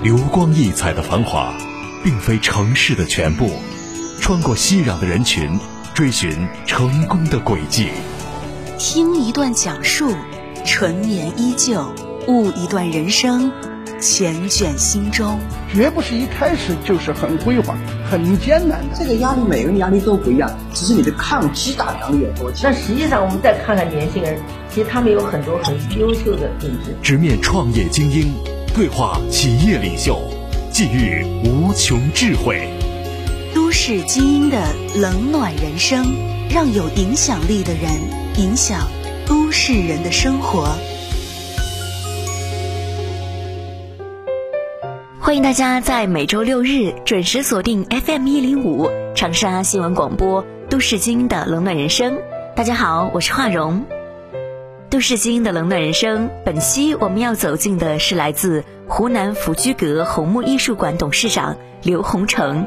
流光溢彩的繁华，并非城市的全部。穿过熙攘的人群，追寻成功的轨迹。听一段讲述，纯棉依旧；悟一段人生，缱绻心中。绝不是一开始就是很辉煌、很艰难的。这个压力，每个人压力都不一样，只是你的抗击打能力有多强。那实际上，我们再看看年轻人，其实他们有很多很优秀的品质。直面创业精英，对话企业领袖，寄予无穷智慧。都市精英的冷暖人生，让有影响力的人影响都市人的生活。欢迎大家在每周六日准时锁定 FM 一零五长沙新闻广播《都市精英的冷暖人生》。大家好，我是华荣。《都市精英的冷暖人生》本期我们要走进的是来自湖南福居阁红木艺术馆董事长刘洪成。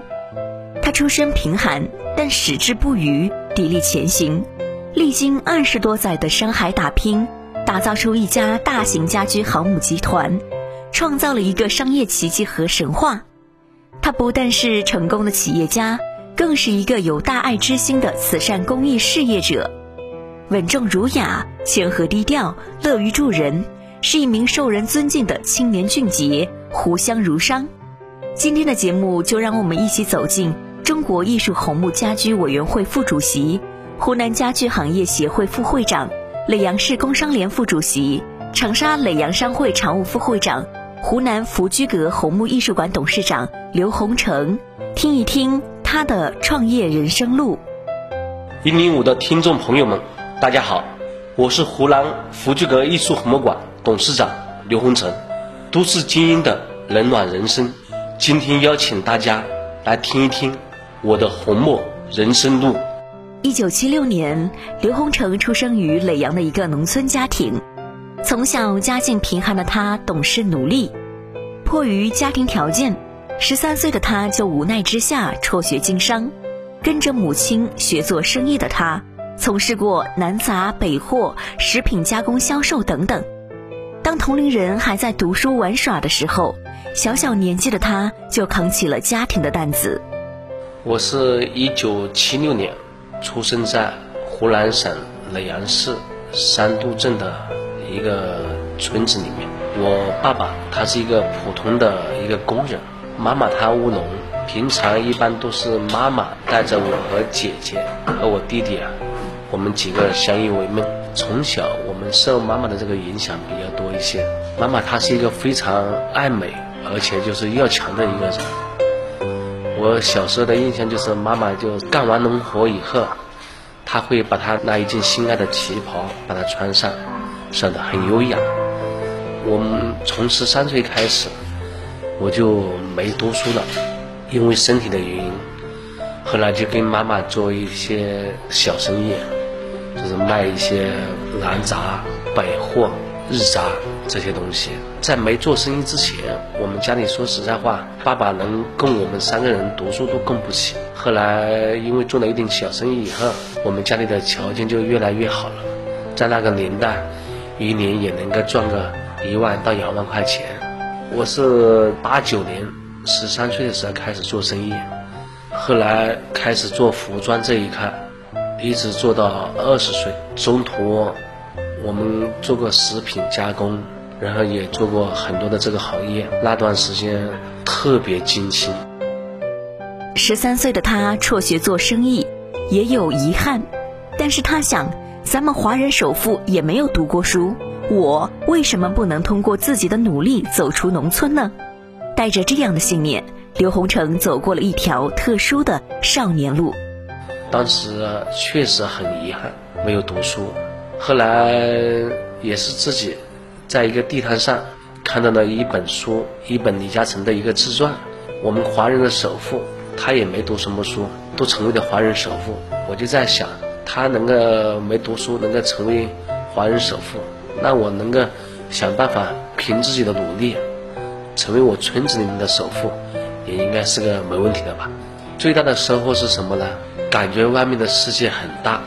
他出身贫寒，但矢志不渝，砥砺前行，历经二十多载的山海打拼，打造出一家大型家居航母集团，创造了一个商业奇迹和神话。他不但是成功的企业家，更是一个有大爱之心的慈善公益事业者。稳重儒雅，谦和低调，乐于助人，是一名受人尊敬的青年俊杰，湖湘儒商。今天的节目，就让我们一起走进。中国艺术红木家居委员会副主席、湖南家具行业协会副会长、耒阳市工商联副主席、长沙耒阳商会常务副会长、湖南福居阁红木艺术馆董事长刘洪成，听一听他的创业人生路。一零五的听众朋友们，大家好，我是湖南福居阁艺术红木馆董事长刘洪成，都市精英的冷暖人生，今天邀请大家来听一听。我的红墨人生路。一九七六年，刘洪成出生于耒阳的一个农村家庭。从小家境贫寒的他懂事努力，迫于家庭条件，十三岁的他就无奈之下辍学经商，跟着母亲学做生意的他，从事过南杂、北货、食品加工销售等等。当同龄人还在读书玩耍的时候，小小年纪的他就扛起了家庭的担子。我是一九七六年出生在湖南省耒阳市三渡镇的一个村子里面。我爸爸他是一个普通的一个工人，妈妈她务农。平常一般都是妈妈带着我和姐姐和我弟弟啊，我们几个相依为命。从小我们受妈妈的这个影响比较多一些。妈妈她是一个非常爱美而且就是要强的一个人。我小时候的印象就是，妈妈就干完农活以后，她会把她那一件心爱的旗袍把它穿上，显得很优雅。我们从十三岁开始，我就没读书了，因为身体的原因。后来就跟妈妈做一些小生意，就是卖一些南杂、百货。日杂这些东西，在没做生意之前，我们家里说实在话，爸爸能供我们三个人读书都供不起。后来因为做了一点小生意以后，我们家里的条件就越来越好了。在那个年代，一年也能够赚个一万到两万块钱。我是八九年十三岁的时候开始做生意，后来开始做服装这一块，一直做到二十岁，中途。我们做过食品加工，然后也做过很多的这个行业。那段时间特别惊心。十三岁的他辍学做生意，也有遗憾，但是他想，咱们华人首富也没有读过书，我为什么不能通过自己的努力走出农村呢？带着这样的信念，刘洪成走过了一条特殊的少年路。当时确实很遗憾，没有读书。后来也是自己在一个地摊上看到了一本书，一本李嘉诚的一个自传。我们华人的首富，他也没读什么书，都成为了华人首富。我就在想，他能够没读书，能够成为华人首富，那我能够想办法凭自己的努力，成为我村子里面的首富，也应该是个没问题的吧。最大的收获是什么呢？感觉外面的世界很大。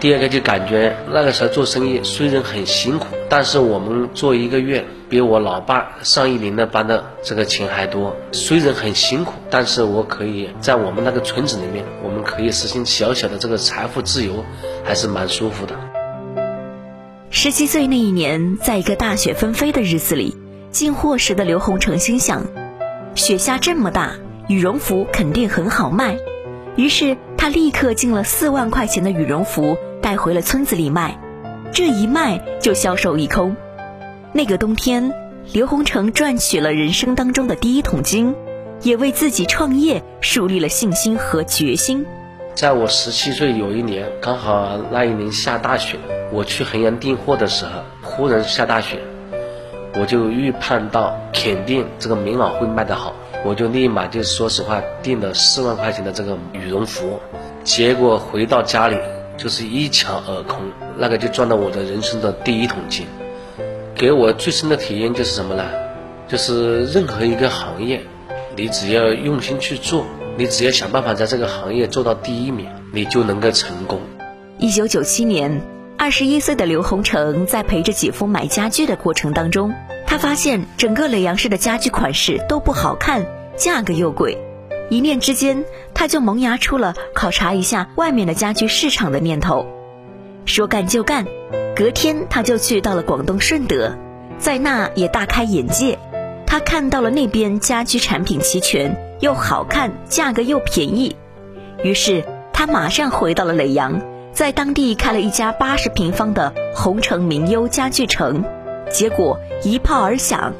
第二个就感觉那个时候做生意虽然很辛苦，但是我们做一个月比我老爸上一年的班的这个钱还多。虽然很辛苦，但是我可以在我们那个村子里面，我们可以实现小小的这个财富自由，还是蛮舒服的。十七岁那一年，在一个大雪纷飞的日子里，进货时的刘洪成心想：雪下这么大，羽绒服肯定很好卖。于是他立刻进了四万块钱的羽绒服，带回了村子里卖。这一卖就销售一空。那个冬天，刘洪成赚取了人生当中的第一桶金，也为自己创业树立了信心和决心。在我十七岁有一年，刚好那一年下大雪，我去衡阳订货的时候，忽然下大雪，我就预判到肯定这个棉袄会卖得好。我就立马就说实话订了四万块钱的这个羽绒服，结果回到家里就是一抢而空，那个就赚到我的人生的第一桶金。给我最深的体验就是什么呢？就是任何一个行业，你只要用心去做，你只要想办法在这个行业做到第一名，你就能够成功。一九九七年，二十一岁的刘洪成在陪着姐夫买家具的过程当中。他发现整个耒阳市的家具款式都不好看，价格又贵，一念之间，他就萌芽出了考察一下外面的家具市场的念头。说干就干，隔天他就去到了广东顺德，在那也大开眼界。他看到了那边家居产品齐全，又好看，价格又便宜，于是他马上回到了耒阳，在当地开了一家八十平方的红城名优家具城。结果一炮而响，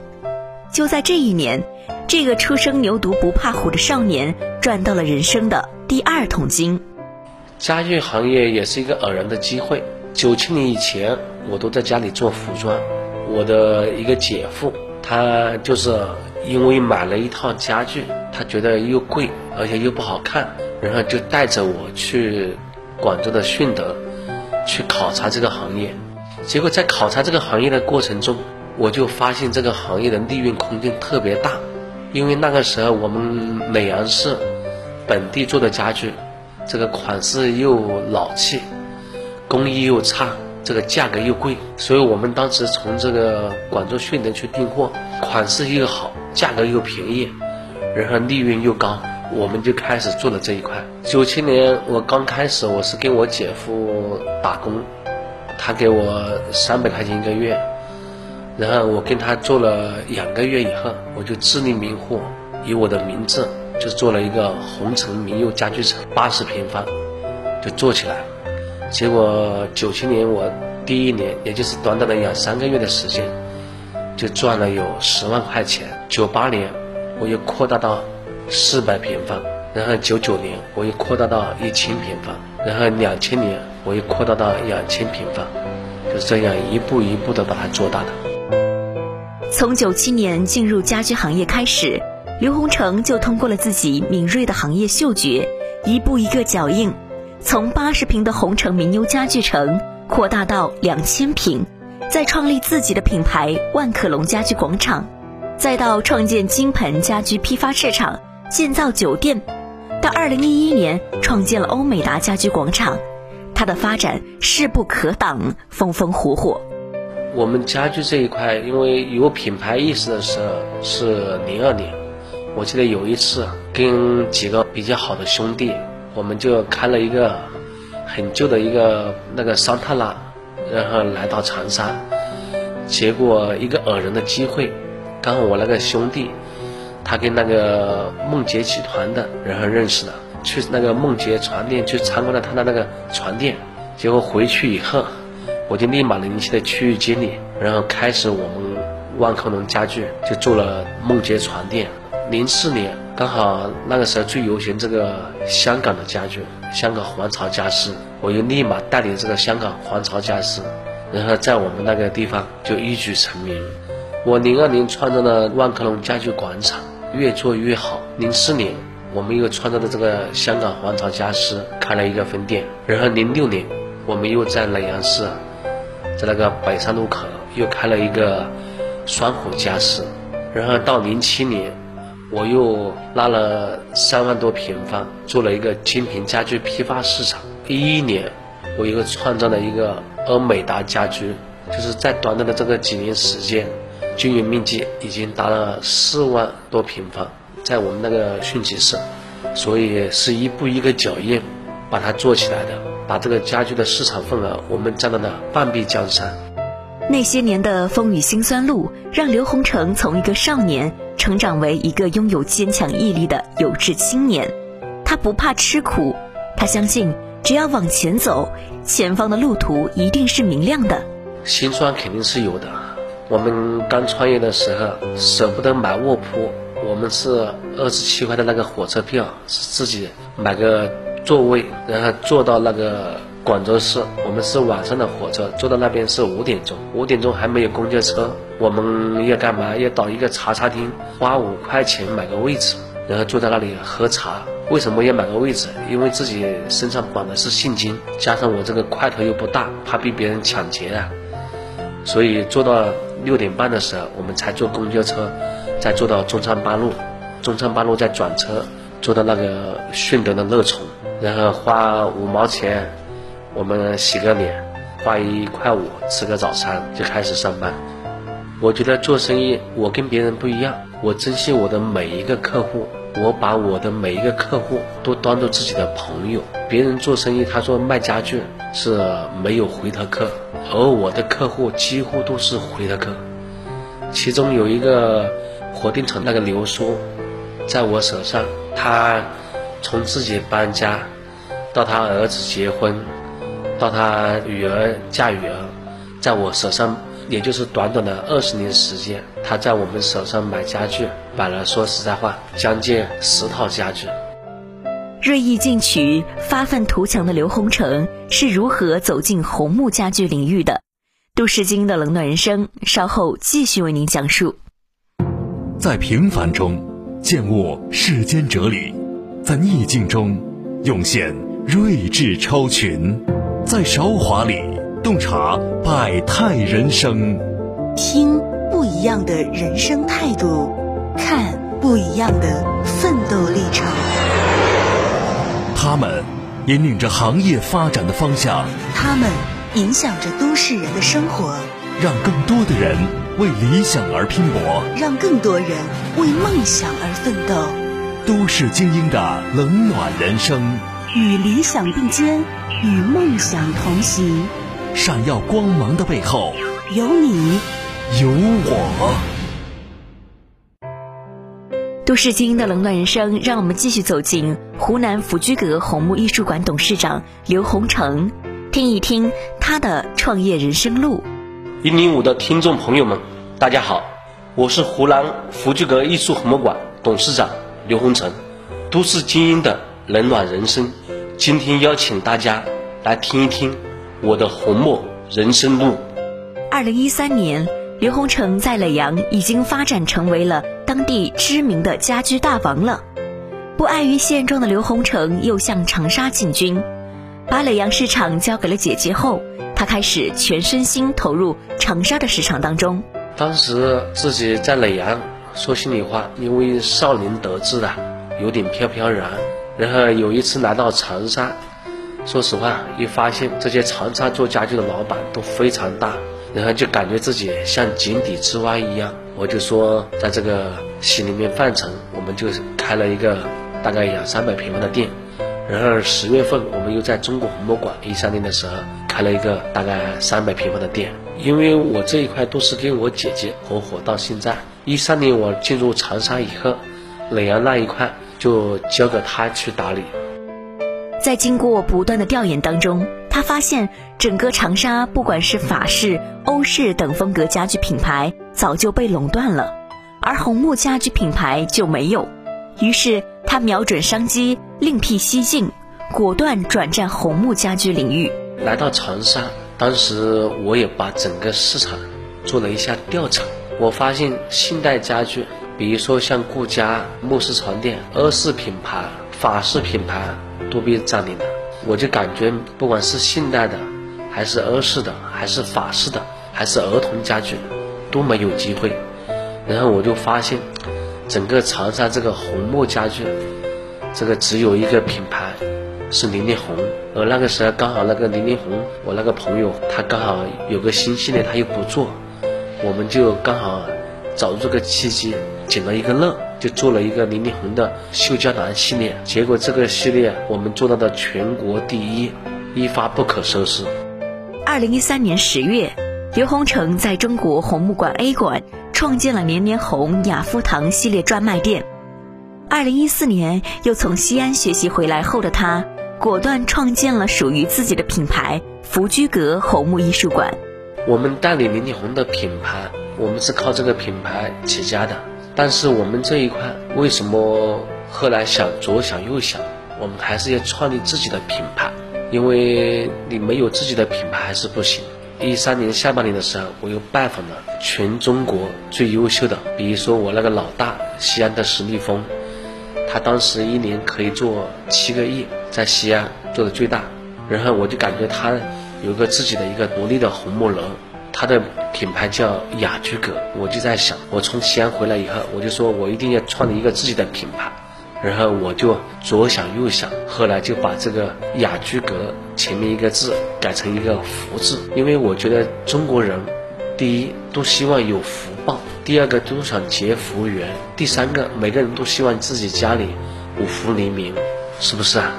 就在这一年，这个初生牛犊不怕虎的少年赚到了人生的第二桶金。家具行业也是一个偶然的机会。九七年以前，我都在家里做服装。我的一个姐夫，他就是因为买了一套家具，他觉得又贵而且又不好看，然后就带着我去广州的顺德去考察这个行业。结果在考察这个行业的过程中，我就发现这个行业的利润空间特别大，因为那个时候我们耒阳市本地做的家具，这个款式又老气，工艺又差，这个价格又贵，所以我们当时从这个广州顺德去订货，款式又好，价格又便宜，然后利润又高，我们就开始做了这一块。九七年我刚开始，我是跟我姐夫打工。他给我三百块钱一个月，然后我跟他做了两个月以后，我就自立门户，以我的名字就做了一个红城名佑家具城，八十平方，就做起来。结果九七年我第一年，也就是短短的两三个月的时间，就赚了有十万块钱。九八年我又扩大到四百平方，然后九九年我又扩大到一千平方，然后两千年。我又扩大到两千平方，就这样一步一步的把它做大的。从九七年进入家居行业开始，刘洪成就通过了自己敏锐的行业嗅觉，一步一个脚印，从八十平的洪城名优家具城扩大到两千平，再创立自己的品牌万客隆家居广场，再到创建金盆家居批发市场、建造酒店，二零一一年创建了欧美达家居广场。它的发展势不可挡，风风火火。我们家具这一块，因为有品牌意识的时候是零二年。我记得有一次跟几个比较好的兄弟，我们就开了一个很旧的一个那个桑塔纳，然后来到长沙。结果一个偶然的机会，刚好我那个兄弟，他跟那个梦洁集团的，然后认识了。去那个梦洁床店去参观了他的那个床店，结果回去以后，我就立马联系了区域经理，然后开始我们万客隆家具就做了梦洁床店。零四年刚好那个时候最流行这个香港的家具，香港皇朝家私，我就立马带领这个香港皇朝家私，然后在我们那个地方就一举成名。我零二年创造了万客隆家具广场，越做越好。零四年。我们又创造的这个香港皇朝家私开了一个分店，然后零六年我们又在耒阳市，在那个北山路口又开了一个双虎家私，然后到零七年我又拉了三万多平方做了一个精品家具批发市场，一一年我又创造了一个欧美达家居，就是在短短的这个几年时间，经营面积已经达了四万多平方，在我们那个训集室，所以是一步一个脚印把它做起来的，把这个家居的市场份额我们占到了半壁江山。那些年的风雨辛酸路，让刘洪成从一个少年成长为一个拥有坚强毅力的有志青年。他不怕吃苦，他相信只要往前走，前方的路途一定是明亮的。辛酸肯定是有的。我们刚创业的时候舍不得买卧铺，我们是二十七块的那个火车票，是自己买个座位，然后坐到那个。广州市，我们是晚上的火车，坐到那边是五点钟，五点钟还没有公交车，我们要干嘛？要到一个茶餐厅，花五块钱买个位置，然后坐在那里喝茶。为什么要买个位置？因为自己身上绑的是现金，加上我这个块头又不大，怕被别人抢劫啊。所以坐到六点半的时候，我们才坐公交车，再坐到中山八路，中山八路再转车，坐到那个顺德的乐从，然后花五毛钱。我们洗个脸，花一块五吃个早餐就开始上班。我觉得做生意我跟别人不一样，我珍惜我的每一个客户，我把我的每一个客户都当做自己的朋友。别人做生意，他说卖家具是没有回头客，而我的客户几乎都是回头客。其中有一个火电厂那个刘叔，在我手上，他从自己搬家到他儿子结婚。到他女儿嫁女儿，在我手上，也就是短短的二十年时间，他在我们手上买家具，买了说实在话，将近十套家具。锐意进取、发愤图强的刘洪成是如何走进红木家具领域的？都市精英的冷暖人生，稍后继续为您讲述。在平凡中见悟世间哲理，在逆境中涌现睿智超群。在韶华里洞察百态人生，听不一样的人生态度，看不一样的奋斗历程。他们引领着行业发展的方向，他们影响着都市人的生活，让更多的人为理想而拼搏，让更多人为梦想而奋斗。都市精英的冷暖人生，与理想并肩。与梦想同行，闪耀光芒的背后有你，有我。都市精英的冷暖人生，让我们继续走进湖南福居阁红木艺术馆董事长刘洪成，听一听他的创业人生路。一零五的听众朋友们，大家好，我是湖南福居阁艺术红木馆董事长刘洪成。都市精英的冷暖人生。今天邀请大家来听一听我的红木人生路。二零一三年，刘洪成在耒阳已经发展成为了当地知名的家居大王了。不碍于现状的刘洪成又向长沙进军，把耒阳市场交给了姐姐后，他开始全身心投入长沙的市场当中。当时自己在耒阳，说心里话，因为少年得志的，有点飘飘然。然后有一次来到长沙，说实话，一发现这些长沙做家具的老板都非常大，然后就感觉自己像井底之蛙一样。我就说，在这个心里面范城，我们就开了一个大概两三百平方的店。然后十月份，我们又在中国红木馆一三年的时候开了一个大概三百平方的店。因为我这一块都是跟我姐姐合伙到现在。一三年我进入长沙以后，耒阳那一块。就交给他去打理。在经过不断的调研当中，他发现整个长沙，不管是法式、欧式等风格家具品牌早就被垄断了，而红木家具品牌就没有。于是他瞄准商机，另辟蹊径，果断转战红木家具领域。来到长沙，当时我也把整个市场做了一下调查，我发现现代家具。比如说像顾家、木式床垫、欧式品牌、法式品牌都被占领了，我就感觉不管是现代的，还是欧式的，还是法式的，还是儿童家具，都没有机会。然后我就发现，整个长沙这个红木家具，这个只有一个品牌，是零零红，而那个时候刚好那个零零红，我那个朋友他刚好有个新系列他又不做，我们就刚好找这个契机，捡了一个漏，就做了一个零零红的绣胶囊系列。结果这个系列我们做到了全国第一，一发不可收拾。二零一三年十月，刘洪成在中国红木馆 A 馆创建了年年红雅夫堂系列专卖店。二零一四年，又从西安学习回来后的他，果断创建了属于自己的品牌——福居阁红木艺术馆。我们代理零零红的品牌，我们是靠这个品牌起家的。但是我们这一块为什么后来想左想右想，我们还是要创立自己的品牌？因为你没有自己的品牌还是不行。一三年下半年的时候，我又拜访了全中国最优秀的，比如说我那个老大西安的石立峰。他当时一年可以做七个亿，在西安做的最大。然后我就感觉他有个自己的一个独立的红木楼，他的品牌叫雅居阁。我就在想，我从西安回来以后，我就说我一定要创立一个自己的品牌。然后我就左想右想，后来就把这个雅居阁前面一个字改成一个福字，因为我觉得中国人，第一都希望有福报。第二个都想结福缘，第三个每个人都希望自己家里五福临门，是不是啊？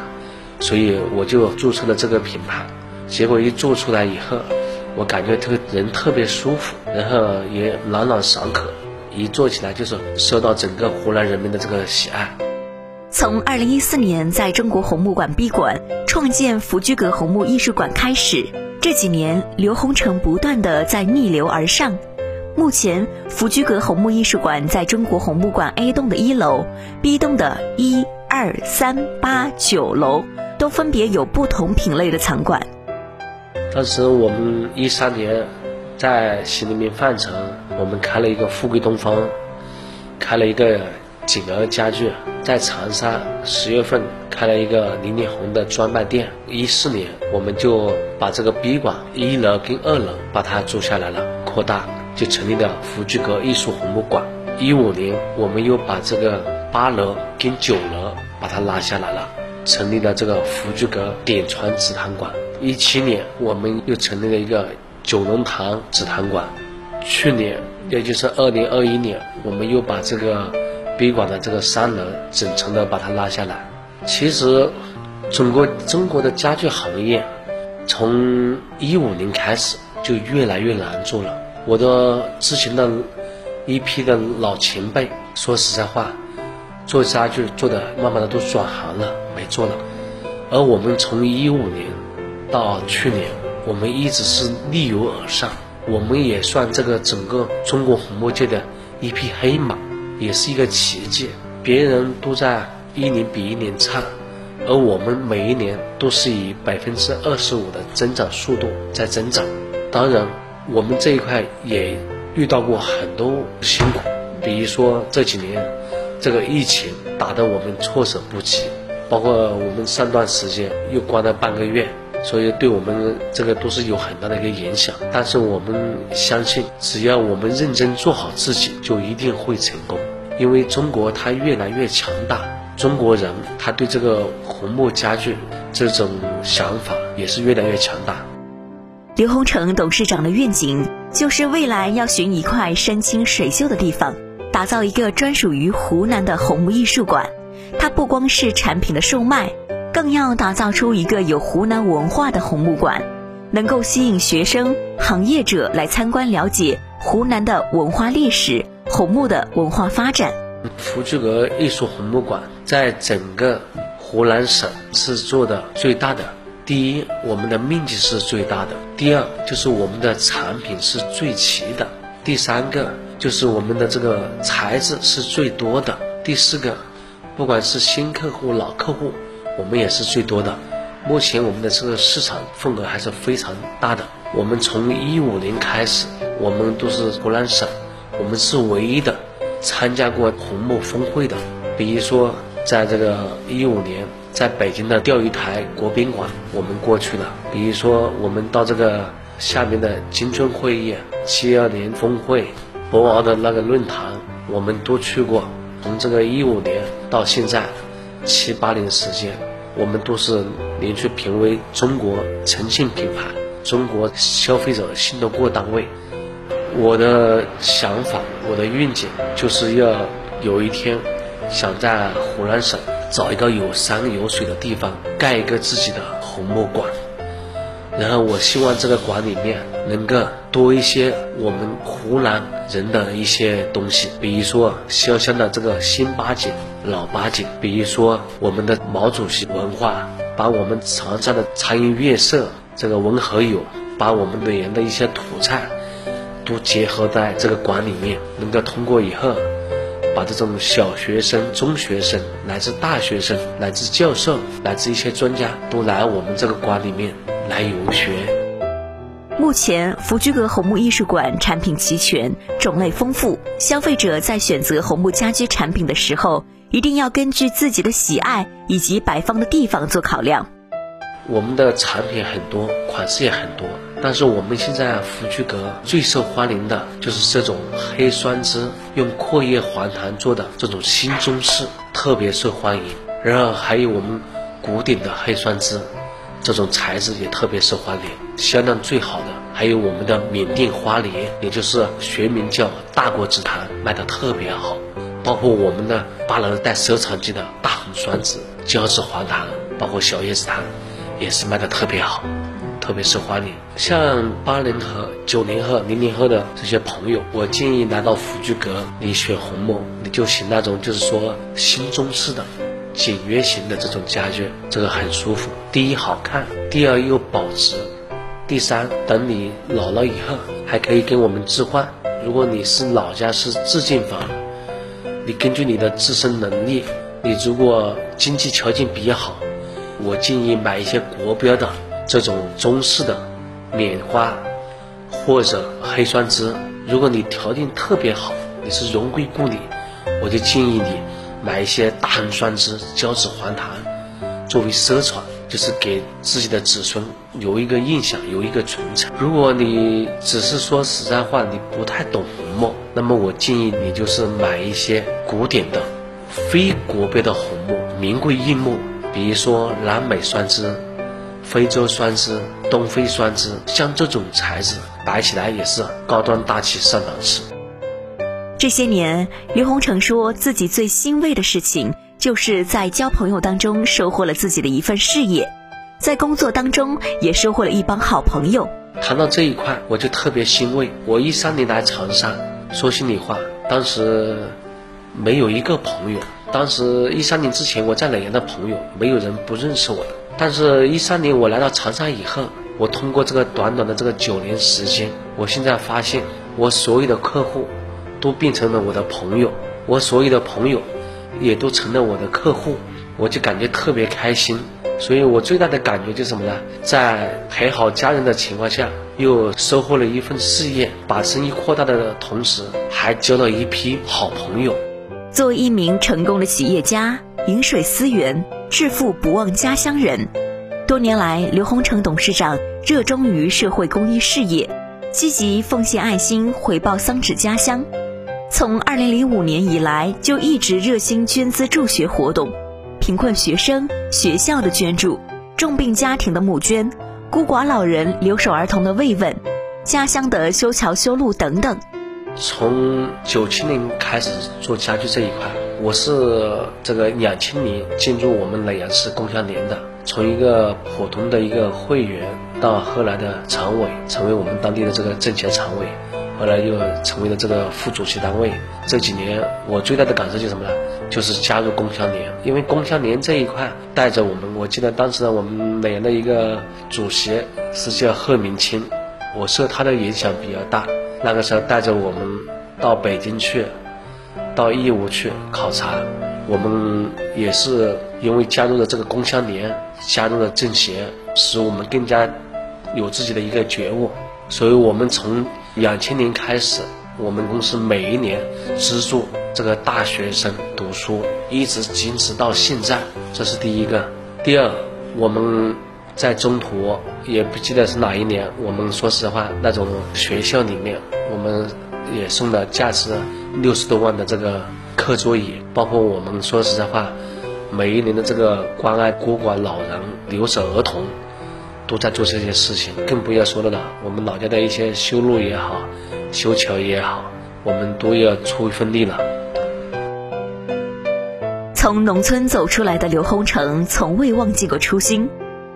所以我就注册了这个品牌，结果一做出来以后，我感觉这个人特别舒服，然后也朗朗上口，一做起来就是受到整个湖南人民的这个喜爱。从二零一四年在中国红木馆闭馆，创建福居阁红木艺术馆开始，这几年刘洪成不断的在逆流而上。目前，福居阁红木艺术馆在中国红木馆 A 栋的一楼、B 栋的一二三八九楼都分别有不同品类的藏馆。当时我们一三年在西宁民范城，我们开了一个富贵东方，开了一个锦儿家具，在长沙十月份开了一个零零红的专卖店。一四年，我们就把这个 B 馆一楼跟二楼把它租下来了，扩大。就成立了福居阁艺术红木馆。一五年，我们又把这个八楼跟九楼把它拉下来了，成立了这个福居阁点传紫檀馆。一七年，我们又成立了一个九龙塘紫檀馆。去年，也就是二零二一年，我们又把这个宾馆的这个三楼整层的把它拉下来。其实，整个中国的家具行业，从一五年开始就越来越难做了。我的之前的一批的老前辈，说实在话，做家具做的慢慢的都转行了，没做了。而我们从一五年到去年，我们一直是逆流而上，我们也算这个整个中国红木界的一匹黑马，也是一个奇迹。别人都在一年比一年差，而我们每一年都是以百分之二十五的增长速度在增长。当然。我们这一块也遇到过很多辛苦，比如说这几年这个疫情打得我们措手不及，包括我们上段时间又关了半个月，所以对我们这个都是有很大的一个影响。但是我们相信，只要我们认真做好自己，就一定会成功。因为中国它越来越强大，中国人他对这个红木家具这种想法也是越来越强大。刘洪成董事长的愿景就是未来要寻一块山清水秀的地方，打造一个专属于湖南的红木艺术馆。它不光是产品的售卖，更要打造出一个有湖南文化的红木馆，能够吸引学生、行业者来参观了解湖南的文化历史、红木的文化发展。福聚阁艺术红木馆在整个湖南省是做的最大的。第一，我们的面积是最大的；第二，就是我们的产品是最齐的；第三个，就是我们的这个材质是最多的；第四个，不管是新客户、老客户，我们也是最多的。目前我们的这个市场份额还是非常大的。我们从一五年开始，我们都是湖南省，我们是唯一的参加过红木峰会的。比如说，在这个一五年。在北京的钓鱼台国宾馆，我们过去了。比如说，我们到这个下面的金春会议、七二年峰会、博鳌的那个论坛，我们都去过。从这个一五年到现在，七八年时间，我们都是连续评为中国诚信品牌、中国消费者信得过单位。我的想法，我的愿景，就是要有一天，想在湖南省找一个有山有水的地方，盖一个自己的红木馆。然后我希望这个馆里面能够多一些我们湖南人的一些东西，比如说潇湘的这个新八景、老八景，比如说我们的毛主席文化，把我们长沙的茶颜悦色、这个文和友，把我们溧阳的一些土菜，都结合在这个馆里面，能够通过以后，把这种小学生、中学生，乃至大学生，乃至教授，乃至一些专家，都来我们这个馆里面。来游学。目前，福居阁红木艺术馆产品齐全，种类丰富。消费者在选择红木家居产品的时候，一定要根据自己的喜爱以及摆放的地方做考量。我们的产品很多，款式也很多，但是我们现在福居阁最受欢迎的就是这种黑酸枝，用阔叶黄檀做的这种新中式，特别受欢迎。然后还有我们古典的黑酸枝。这种材质也特别受欢迎，销量最好的还有我们的缅甸花梨，也就是学名叫大国紫檀，卖的特别好。包括我们的八零代收藏级的大红酸枝、胶质黄檀，包括小叶紫檀，也是卖的特别好，特别受欢迎。像八零后、九零后、零零后的这些朋友，我建议来到福居阁，你选红木，你就选那种就是说新中式的。简约型的这种家具，这个很舒服。第一好看，第二又保值，第三等你老了以后还可以跟我们置换。如果你是老家是自建房，你根据你的自身能力，你如果经济条件比较好，我建议买一些国标的这种中式的棉花或者黑酸枝。如果你条件特别好，你是荣归故里，我就建议你。买一些大红酸枝、胶质黄檀，作为收藏，就是给自己的子孙有一个印象，有一个传承。如果你只是说实在话，你不太懂红木，那么我建议你就是买一些古典的、非国标的红木、名贵硬木，比如说南美酸枝、非洲酸枝、东非酸枝，像这种材质摆起来也是高端大气上档次。这些年，刘洪成说自己最欣慰的事情，就是在交朋友当中收获了自己的一份事业，在工作当中也收获了一帮好朋友。谈到这一块，我就特别欣慰。我一三年来长沙，说心里话，当时没有一个朋友。当时一三年之前，我在耒阳的朋友，没有人不认识我的。但是，一三年我来到长沙以后，我通过这个短短的这个九年时间，我现在发现，我所有的客户。都变成了我的朋友，我所有的朋友也都成了我的客户，我就感觉特别开心。所以我最大的感觉就是什么呢？在陪好家人的情况下，又收获了一份事业，把生意扩大的同时，还交了一批好朋友。作为一名成功的企业家，饮水思源，致富不忘家乡人。多年来，刘洪成董事长热衷于社会公益事业，积极奉献爱心，回报桑梓家乡。从二零零五年以来，就一直热心捐资助学活动，贫困学生、学校的捐助，重病家庭的募捐，孤寡老人、留守儿童的慰问，家乡的修桥修路等等。从九七年开始做家具这一块，我是这个两千年进入我们耒阳市工商联的，从一个普通的一个会员，到后来的常委，成为我们当地的这个政协常委。后来又成为了这个副主席单位。这几年我最大的感受就是什么呢？就是加入工商联，因为工商联这一块带着我们。我记得当时我们溧阳的一个主席是叫贺明清，我受他的影响比较大。那个时候带着我们到北京去，到义乌去考察。我们也是因为加入了这个工商联，加入了政协，使我们更加有自己的一个觉悟。所以我们从两千年开始，我们公司每一年资助这个大学生读书，一直坚持到现在。这是第一个。第二，我们在中途也不记得是哪一年，我们说实话，那种学校里面，我们也送了价值六十多万的这个课桌椅，包括我们说实在话，每一年的这个关爱孤寡老人、留守儿童，都在做这些事情。更不要说了，我们老家的一些修路也好、修桥也好，我们都要出一份力了。从农村走出来的刘洪成，从未忘记过初心。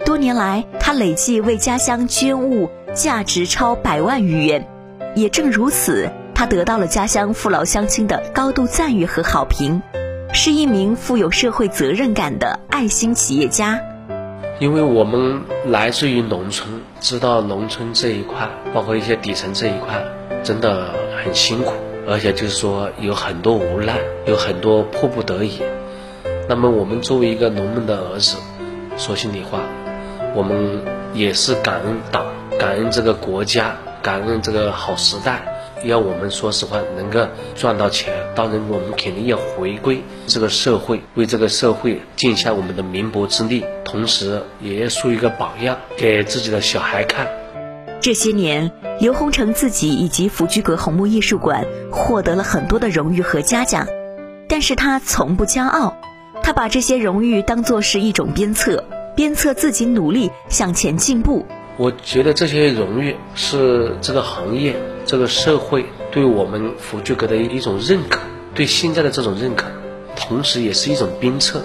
多年来，他累计为家乡捐物价值超百万余元。也正如此，他得到了家乡父老乡亲的高度赞誉和好评，是一名富有社会责任感的爱心企业家。因为我们来自于农村，知道农村这一块，包括一些底层这一块，真的很辛苦，而且就是说有很多无奈，有很多迫不得已。那么我们作为一个农民的儿子，说心里话，我们也是感恩党，感恩这个国家，感恩这个好时代。要我们说实话，能够赚到钱，当然我们肯定要回归这个社会，为这个社会尽下我们的绵薄之力，同时也要树一个榜样给自己的小孩看。这些年，刘洪成自己以及福居阁红木艺术馆获得了很多的荣誉和嘉奖，但是他从不骄傲。他把这些荣誉当作是一种鞭策，鞭策自己努力向前进步。我觉得这些荣誉是这个行业、这个社会对我们福居阁的一种认可，对现在的这种认可，同时也是一种鞭策。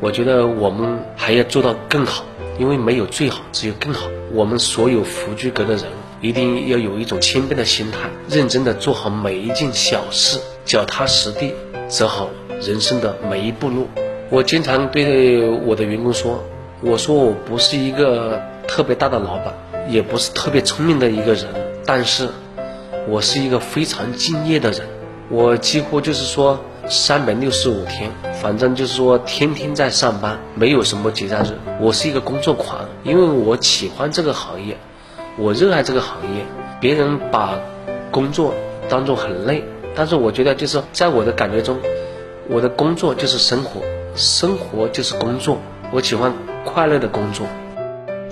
我觉得我们还要做到更好，因为没有最好，只有更好。我们所有福居阁的人一定要有一种谦卑的心态，认真的做好每一件小事，脚踏实地走好。人生的每一步路，我经常对我的员工说：“我说我不是一个特别大的老板，也不是特别聪明的一个人，但是，我是一个非常敬业的人。我几乎就是说三百六十五天，反正就是说天天在上班，没有什么节假日。我是一个工作狂，因为我喜欢这个行业，我热爱这个行业。别人把工作当做很累，但是我觉得就是在我的感觉中。”我的工作就是生活，生活就是工作。我喜欢快乐的工作。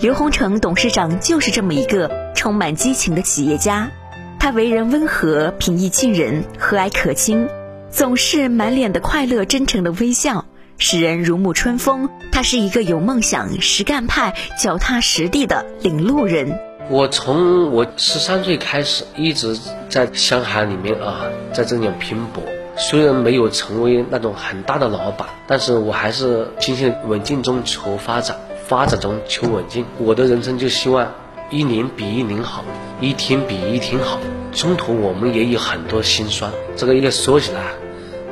刘洪成董事长就是这么一个充满激情的企业家。他为人温和、平易近人、和蔼可亲，总是满脸的快乐、真诚的微笑，使人如沐春风。他是一个有梦想、实干派、脚踏实地的领路人。我从我十三岁开始，一直在乡海里面啊，在这里拼搏。虽然没有成为那种很大的老板，但是我还是坚信稳定中求发展，发展中求稳定。我的人生就希望一年比一年好，一天比一天好。中途我们也有很多心酸，这个一个说起来，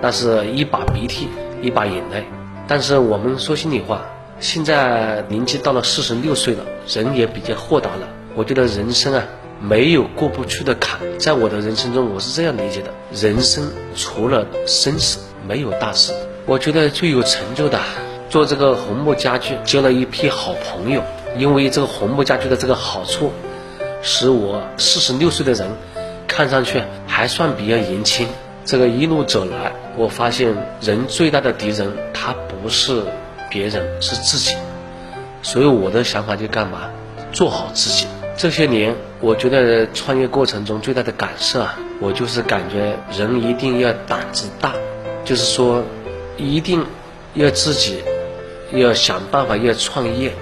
那是一把鼻涕一把眼泪。但是我们说心里话，现在年纪到了四十六岁了，人也比较豁达了。我觉得人生啊。没有过不去的坎，在我的人生中，我是这样理解的：人生除了生死，没有大事。我觉得最有成就的，做这个红木家具，交了一批好朋友。因为这个红木家具的这个好处，使我四十六岁的人，看上去还算比较年轻。这个一路走来，我发现人最大的敌人，他不是别人，是自己。所以我的想法就干嘛？做好自己。这些年，我觉得创业过程中最大的感受啊，我就是感觉人一定要胆子大，就是说，一定要自己要想办法要创业。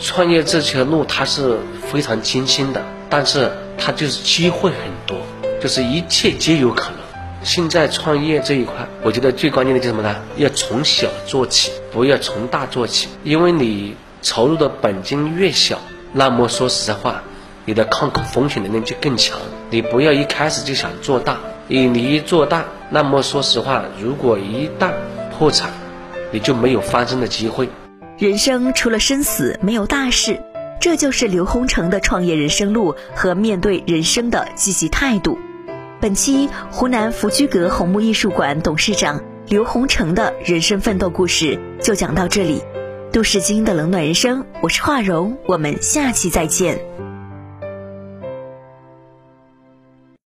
创业这条路它是非常艰辛的，但是它就是机会很多，就是一切皆有可能。现在创业这一块，我觉得最关键的就是什么呢？要从小做起，不要从大做起，因为你投入的本金越小，那么说实话。你的抗风险能力就更强。你不要一开始就想做大，你你一做大，那么说实话，如果一旦破产，你就没有翻身的机会。人生除了生死，没有大事，这就是刘洪成的创业人生路和面对人生的积极态度。本期湖南福居阁红木艺术馆董事长刘洪成的人生奋斗故事就讲到这里。都市精英的冷暖人生，我是华荣，我们下期再见。